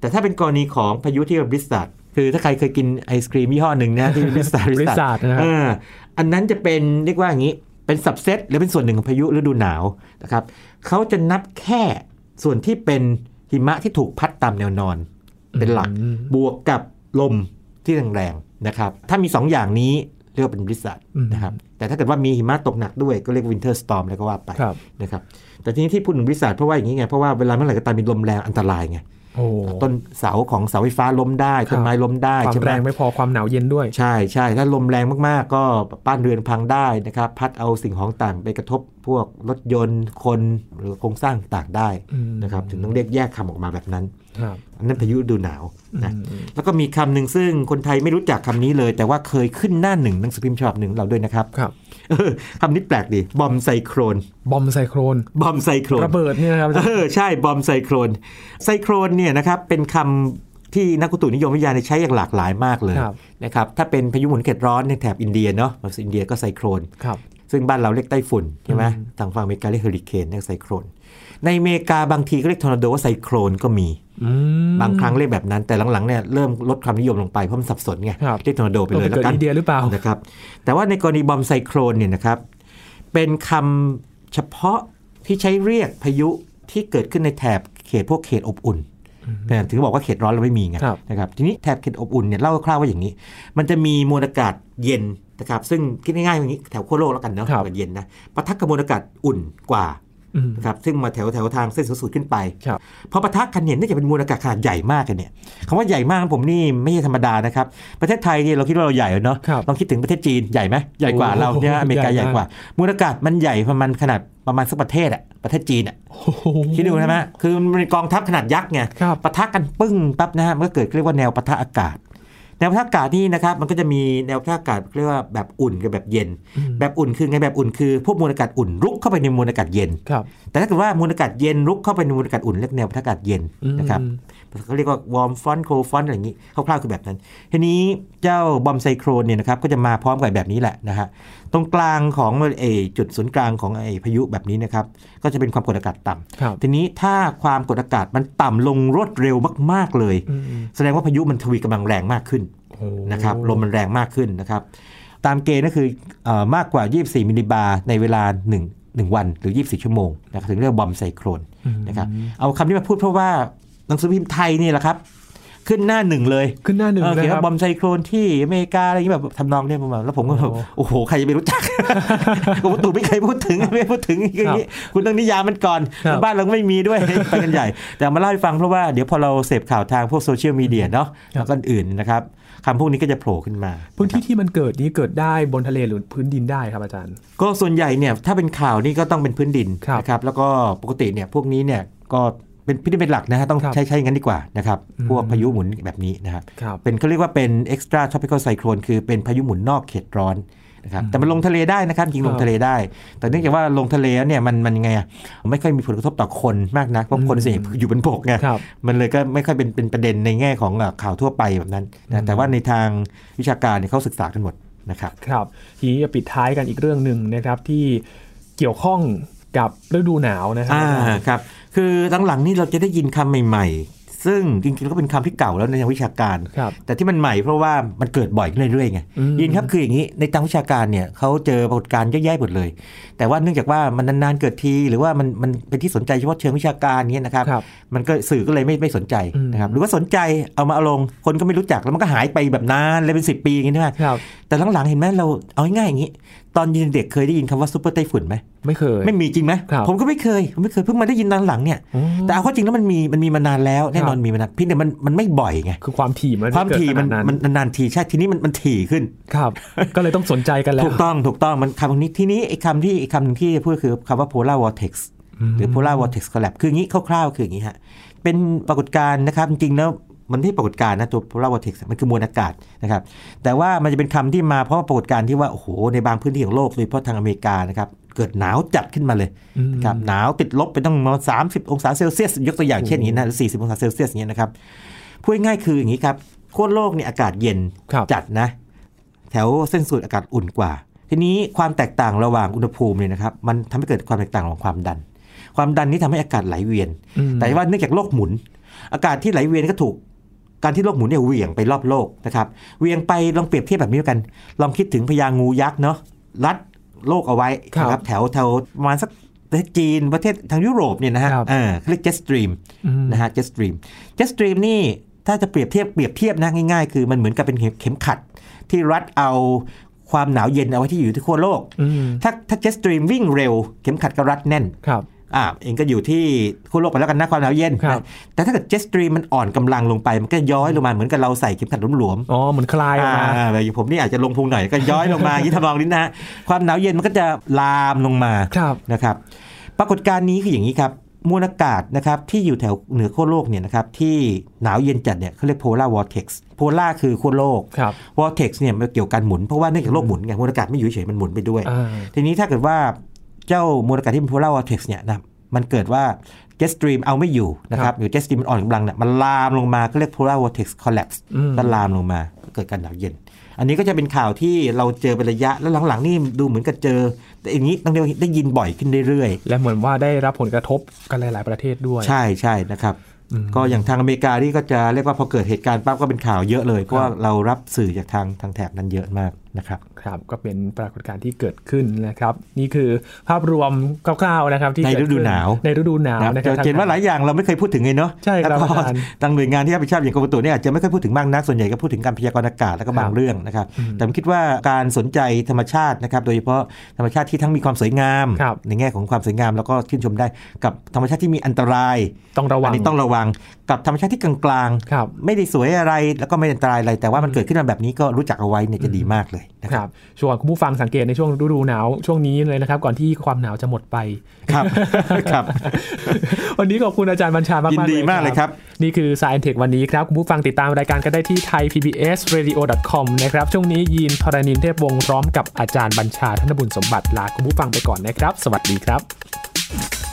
แต่ถ้าเป็นกรณีของพายุที่บริส a ดคือถ้าใครเคยกินไอศครีมยี่ห้อหนึ่งนะที่บริส a ด Blizzard นะครับเอออันนั้นจะเป็นเรียกว่าอย่างนี้ เป็นสับเซตหรือเป็นส่วนหนึ่งของพายุฤดูหนาวนะครับเขาจะนับแค่ส่วนที่เป็นหิมะที่ถูกพัดตามแนวนอน เป็นหลักอืมบวกกับลมที่แรงๆนะครับ ถ้ามี 2 อย่างนี้เรียกว่าเป็น blizzard อืมนะครับ แต่ถ้าเกิดว่ามีหิมะตกหนักด้วยก็เรียก winter storm แล้วก็ว่าไปครับนะครับ แต่ทีนี้ที่พูดถึง blizzard เพราะว่าอย่างนี้ไง เพราะว่าเวลาเมื่อไหร่ก็ตามมีลมแรงอันตรายไงโอ้ ต้นเสาของเสาไฟฟ้าล้มได้ครับต้นไม้ล้มได้ความใช่ไหมแรงไม่พอความหนาวเย็นด้วย ใช่ใช่ถ้าลมแรงมากๆ ก็บ้านเรือนพังได้นะครับ พัดเอาสิ่งของต่างไปกระทบพวกรถยนต์คนหรือโครงสร้างต่างได้อืมนะครับถึงต้องเรียกแยกคำออกมาแบบนั้นครับอันนั้นพายุฤดูหนาวนะอืมแล้วก็มีคำหนึ่งซึ่งคนไทยไม่รู้จักคำนี้เลย แต่ว่าเคยขึ้นหน้าหนึ่งหนังสือพิมพ์ฉบับหนึ่งของเราด้วยนะครับครับเออ คำนี้แปลกดี บอมไซโครน บอมไซโครน บอมไซโครน ระเบิดเนี่ยนะครับอาจารย์เออใช่ บอมไซโครน ไซโครนเนี่ยนะครับ เป็นคำที่นักอุตุนิยมวิทยาเนี่ยใช้อย่างหลากหลายมากเลยครับนะครับ ถ้าเป็นพายุหมุนเขตร้อนในแถบอินเดียเนาะ อินเดียก็ไซโคลนครับซึ่งบ้านเราเรียกไต้ฝุ่นใช่ไหมอืมทางฝั่งอเมริกาเรียกเฮอริเคนเรียกไซโคลน ในอเมริกาบางทีก็เรียกทอร์นาโดว่าไซโคลนก็มีอืมบางครั้งเรียกแบบนั้นแต่หลังๆเนี่ยเริ่มลดความนิยมลงไปเพราะมันสับสนไงครับเรียกทอร์นาโดไปเลยเกิแล้ดวกันอินเดียหรือเปล่านะครับแต่ว่าในกรณี bomb cyclone เนี่ยนะครับเป็นคำเฉพาะที่ใช้เรียกพายุที่เกิดขึ้นในแถบเขตพวกเขตอบอุ่นนะถึงบอกว่าเขตร้อนเราไม่มีไงครับนะครับทีนี้แถบเขตอบอุ่นเนี่ยเล่าคร่าวๆว่าอย่างนี้ มันจะมีมวลอากาศเย็นนะครับซึ่งคิดง่ายๆอย่างนี้แถวขั้วโลกแล้วกันเนาะครับอากาศเย็นนะปะทะกับมวลอากาศอุ่นกว่าอืม นะครับซึ่งมาแถวแถวทางเส้นศูนย์สูตรขึ้นไปครับพอปะทะกันเนี่ยน่าจะเป็นมวลอากาศขนาดใหญ่มากเลยเนี่ยคำว่าใหญ่มากของผมนี่ไม่ใช่ธรรมดานะครับ ประเทศไทยเนี่ยเราคิดว่าเราใหญ่เนาะครับลองคิดถึงประเทศจีนใหญ่ไหมใหญ่กว่าโอ้โหเราเนี่ยอเมริกาใหใหญ่ญ่มากกว่ามวลอากาศมันใหญ่ประมาณขนาดประมาณสักประเทศอะประเทศจีนอะโอ้โหคิดดูใช่ไหมคือมันเป็นกองทัพขนาดยักษ์ไงครับปะทะกันปึ้งปั๊บนะฮะมันก็เกิดเรียกว่าแนวปะทะอากาศ แนวปะทะอากาศนี่นะครับมันก็จะมีแนวปะทะอากาศเรียกว่าแบบอุ่นกับแบบเย็นอืมแบบอุ่นคือไงแบบอุ่นคือพวกมวลอากาศอุ่นรุกเข้าไปในมวลอากาศเย็นครับแต่ถ้าเกิดว่ามวลอากาศเย็นรุกเข้าไปในมวลอากาศอุ่นเรียกแนวปะทะอากาศเย็นนะครับอืมเขาเรียกว่า warm front cold front อะไรอย่างนี้คร่าวๆคือแบบนั้น ทีนี้เจ้า bomb cyclone เนี่ยนะครับก็จะมาพร้อมกับแบบนี้แหละนะฮะตรงกลางของเออจุดศูนย์กลางของไอ้พายุแบบนี้นะครับก็จะเป็นความกดอากาศต่ำครับทีนี้ถ้าความกดอากาศมันต่ำลงรวดเร็วมาก ๆเลยอืมแสดงว่าพายุมันทวีกำลังแรงมากขึ้นโอ้ นะครับลมมันแรงมากขึ้นนะครับตามเกณฑ์ก็คือเออมากกว่า 24 มิลลิบาร์ในเวลา 1 1 วันหรือ 24 ชั่วโมงนะครับถึงเรียกว่าบอมไซโครนอืมนะครับเอาคำนี้มาพูดเพราะว่าหนังสือพิมพ์ไทยนี่แหละครับ ขึ้นหน้าหนึ่งเลยขึ้นหน้าหนึ่งเออเลยเขียนครัว่าบบอมไซโครนที่อเมริกาอะไรอย่างนี้แบบทำนองเนี่ยประมาณแล้วผมก็แบบโอ้โอ้โห ใครจะไปรู้จักกรมอุตุไม่เคยพูดถึงไม่พูดถึงอย่างนี้ คุณต้องนิยามมันก่อนครับบ้านเราก็ไม่มีด้วยไปกันใหญ่ แต่มาเล่าให้ฟังเพราะว่าเดี๋ยวพอเราเสพข่าวทางพวกโซเชียลมีเดียเนาะแล้วก็อื่นนะครับ คำพวกนี้ก็จะโผล่ขึ้นมา พื้นที่ที่มันเกิดนี้เกิดได้บนทะเลหรือพื้นดินได้ครับอาจารย์ ก็ส่วนใหญ่เนี่ยถ้าเป็นข่าวนี่ก็ต้องเป็นพื้นดินครับนะครับแล้วก็ปกติเนี่ยพวกนี้เนี่ยก็เป็นพิธีเป็นหลักนะฮะต้องครับใช้ใช้อย่างนั้นดีกว่านะครับอืมพวกพายุหมุนแบบนี้นะครับครับเป็นเขาเรียกว่าเป็น extra tropical cyclone คือเป็นพายุหมุนนอกเขตร้อน นะครับแต่มันลงทะเลได้นะครับจริงลงทะเลได้ แต่เนื่องจากว่าลงทะเลแล้วเนี่ยมันมันยังไงอะไม่ค่อยมีผลกระทบต่อคนมากนะเพราะคนส่วนใหญ่อยู่บนบกไงครับมันเลยก็ไม่ค่อยเป็นเป็นประเด็นในแง่ของอะข่าวทั่วไปแบบนั้นอืนะมแต่ว่าในทางวิชาการเนี่ยเขาศึกษากันหมดนะครับครับทีนี้จะปิดท้ายกันอีกเรื่องหนึ่งนะครับที่เกี่ยวข้องกับฤดูหนาวนะครัอ่าครับคือหลังๆนี่เราจะได้ยินคำใหม่ๆ ซึ่งจริงๆก็เป็นคำที่เก่าแล้วในทางวิชาการครับแต่ที่มันใหม่เพราะว่ามันเกิดบ่อยขึ้นเรื่อยๆไงอืมยินครับคืออย่างนี้ในทางวิชาการเนี่ยเขาเจอปรากฏการณ์เยอะแยะหมดเลย แต่ว่าเนื่องจากว่ามันนานๆเกิดทีหรือว่ามันมันเป็นที่สนใจเฉพาะเชิงวิชาการเนี้ยนะครับครับมันก็สื่อก็เลยไม่ไม่สนใจอืมนะครับหรือว่าสนใจเอามาเอาลงคนก็ไม่รู้จักแล้วมันก็หายไปแบบนานเลยเป็นสิปีอย่างนี้ใช่ไหมครับแต่หลังๆเห็นไหมเราเอาง่ายๆอย่างนี้ ตอนยินเด็กเคยได้ยินคำว่าซูเปอร์ไต้ฝุ่นไหมไม่เคย ไม่มีจริงไหมครับผมก็ไม่เคยผมไม่เคยเพิ่งมาได้ยินตอนหลังเนี่ยอืมแต่เอาเข้าจริงแล้วมันมีมันมีมานานแล้วแน่นอนครับมีมานานเพี่แต่มันมันไม่บ่อยไงคือความถี่มันความถี่มันเกิดขดมันนานๆทีใช่ทีนี้มันมันถี่ขึ้นครับ ก็เลยต้องสนใจกันแล้วถูกต้องถูกต้องมันคำนี้ทีนี้ไอ้คำที่ไอ้คำหนึ่งที่พูดคือคำว่า polar vortex หรือ polar vortex collapse คืออย่างนี้คร่าวๆคืออย่างนี้ฮะเป็นปรากฏการณ์นะครับจริงๆแล้ว มันไม่ใช่ปรากฏการณ์นะตัว polar vortex มันคือมวลอากาศนะครับแต่ว่ามันจะเป็นคำที่มาเพราะว่าปรากฏการณ์ที่ว่าโอ้โหในบางพื้นที่ของโลกโดยเฉพาะทางอเมริกานะครับเกิดหนาวจัดขึ้นมาเลยอืมครับหนาวติดลบไปต้องมาสามสิบองศาเซลเซียสยกตัวอย่างเช่นอย่างนี้นะหรือสี่สิบองศาเซลเซียสอย่างนี้ยนะครับพูดง่ายๆคืออย่างนี้ครับขั้วโลกเนี่ยอากาศเย็นครับจัดนะ แถวเส้นสูตรอากาศอุ่นกว่า ทีนี้ความแตกต่างระหว่างอุณหภูมิเนี่ยนะครับมันทำให้เกิดความแตกต่างของความดัน ความดันนี้ทำให้อากาศไหลเวียนอืมแต่ว่าเนื่องจากโลกหมุน อากาศที่ไหลเวียนก็ถูก การที่โลกหมุนเนี่ยเหวี่ยงไปรอบโลกนะครับเหวี่ยงไปลองเปรียบเทียบแบบนี้แล้วกัน ลองคิดถึงพญางูยักษ์เนาะรัดโลกเอาไว้ครับนะครับแถวแถวประมาณสักประเทศจีนประเทศทางยุโรปเนี่ยนะฮะครับเออเขาเรียก jet stream อืมนะฮะ jet stream jet stream นี่ถ้าจะเปรียบเทียบเปรียบเทียบนะง่ายๆ คือมันเหมือนกับเป็นเข็มเข็มขัด ที่รัดเอาความหนาวเย็นเอาไว้ที่อยู่ที่ขั้วโลกอืมถ้าถ้า jet stream วิ่งเร็ว เข็มขัดก็รัดแน่นครับ อ่าเองก็อยู่ที่ขั้วโลกไปแล้วกันนะความหนาวเย็นครับนะแต่ถ้าเกิด jet stream มันอ่อนกำลังลงไป มันก็ย้อยลงมาเหมือนกับเราใส่เข็มขัดหลวมๆอ๋อเหมือนคลายออกมาอ่าแบบอย่างผมนี่อาจจะลงพุงหน่อยก็ย้อยลงมาอย่างนี้ทำนองนี้นะฮะความหนาวเย็นมันก็จะลามลงมาครับนะครับ ปรากฏการณ์นี้คืออย่างนี้ครับมวลอากาศนะครับที่อยู่แถวเหนือขั้วโลกเนี่ยนะครับที่หนาวเย็นจัดเนี่ยเขาเรียก polar vortex polar คือขั้วโลกครับ vortex เนี่ยมันเกี่ยวกับการหมุนเพราะว่าเนื่องจากโลกหมุนไงมวลอากาศไม่อยู่เฉยๆมันหมุนไปด้วยอ่าทีนี้ถ้าเกิดว่า เจ้ามวลอากาศที่เป็น polar vortex เนี่ยนะมันเกิดว่า jet stream เอาไม่อยู่นะครับหรือ jet stream มันอ่อนกำลังเนี่ยมันลามลงมาก็เรียก polar vortex collapse อืมก็ลามลงมาเกิดการหนาวเย็น อันนี้ก็จะเป็นข่าวที่เราเจอเป็นระยะแล้วหลังๆนี่ดูเหมือนกับเจอ แต่อย่างนี้ต้องเรียกว่าได้ยินบ่อยขึ้นเรื่อยและเหมือนว่าได้รับผลกระทบกันหลาย ๆประเทศด้วยๆใช่ใช่นะครับอืมก็อย่างทางอเมริกานี่ก็จะเรียกว่าพอเกิดเหตุการณ์ปั๊บก็เป็นข่าวเยอะเลยเพราะว่าเรารับสื่อจากทางทางแถบนั้นเยอะมาก นะครับครับก็เป็นปรากฏการณ์ที่เกิดขึ้นนะครับ นี่คือภาพรวมคร่าวๆนะครับที่ในเกิฤดูหนาวในฤดูหนาวนะครับนะครับจะเห็นว่าหลายอย่างเราไม่เคยพูดถึงเลยเนาะใช่ครับแล้วก็อาจารย์ทางหน่วยงานที่รับผิดชอบอย่างกรมอุตุเนี่ยอาจจะไม่ค่อยพูดถึงมากนักส่วนใหญ่ก็พูดถึงการพยากรณ์อากาศแล้วก็บางครับเรื่องนะครับอืมแต่ผมคิดว่าการสนใจธรรมชาตินะครับโดยเฉพาะธรรมชาติที่ทั้งมีความสวยงามครับในแง่ของความสวยงามแล้วก็ชื่นชมได้กับธรรมชาติที่มีอันตรายต้องระวัอังนนี้ต้องระวังกับธรรมชาติที่กลางครับๆไม่ได้สวยอะไรแล้วก็ไม่อันตรายอะไรแต่ว่ามันเกิดขึ้นมาแบบนี้ก็รู้จักเอาไว้เนี่ยจะดีมากเลยนะคครับรับช่วงคุณผู้ฟังสังเกตในช่วงฤดูหนาวช่วงนี้เลยนะครับ ก่อนที่ความหนาวจะหมดไปครับครับ วันนี้ขอบคุณอาจารย์บัญชามากๆยินดีมากเลยครับ นี่คือ Science Tech วันนี้ครับ คุณผู้ฟังติดตามรายการกันได้ที่ thaipbsradio.com นะครับ ช่วงนี้ยีนทรณินเทพวงศ์พร้อมกับอาจารย์บัญชาธนบุญสมบัติลาคุณผู้ฟังไปก่อนนะครับ สวัสดีครับ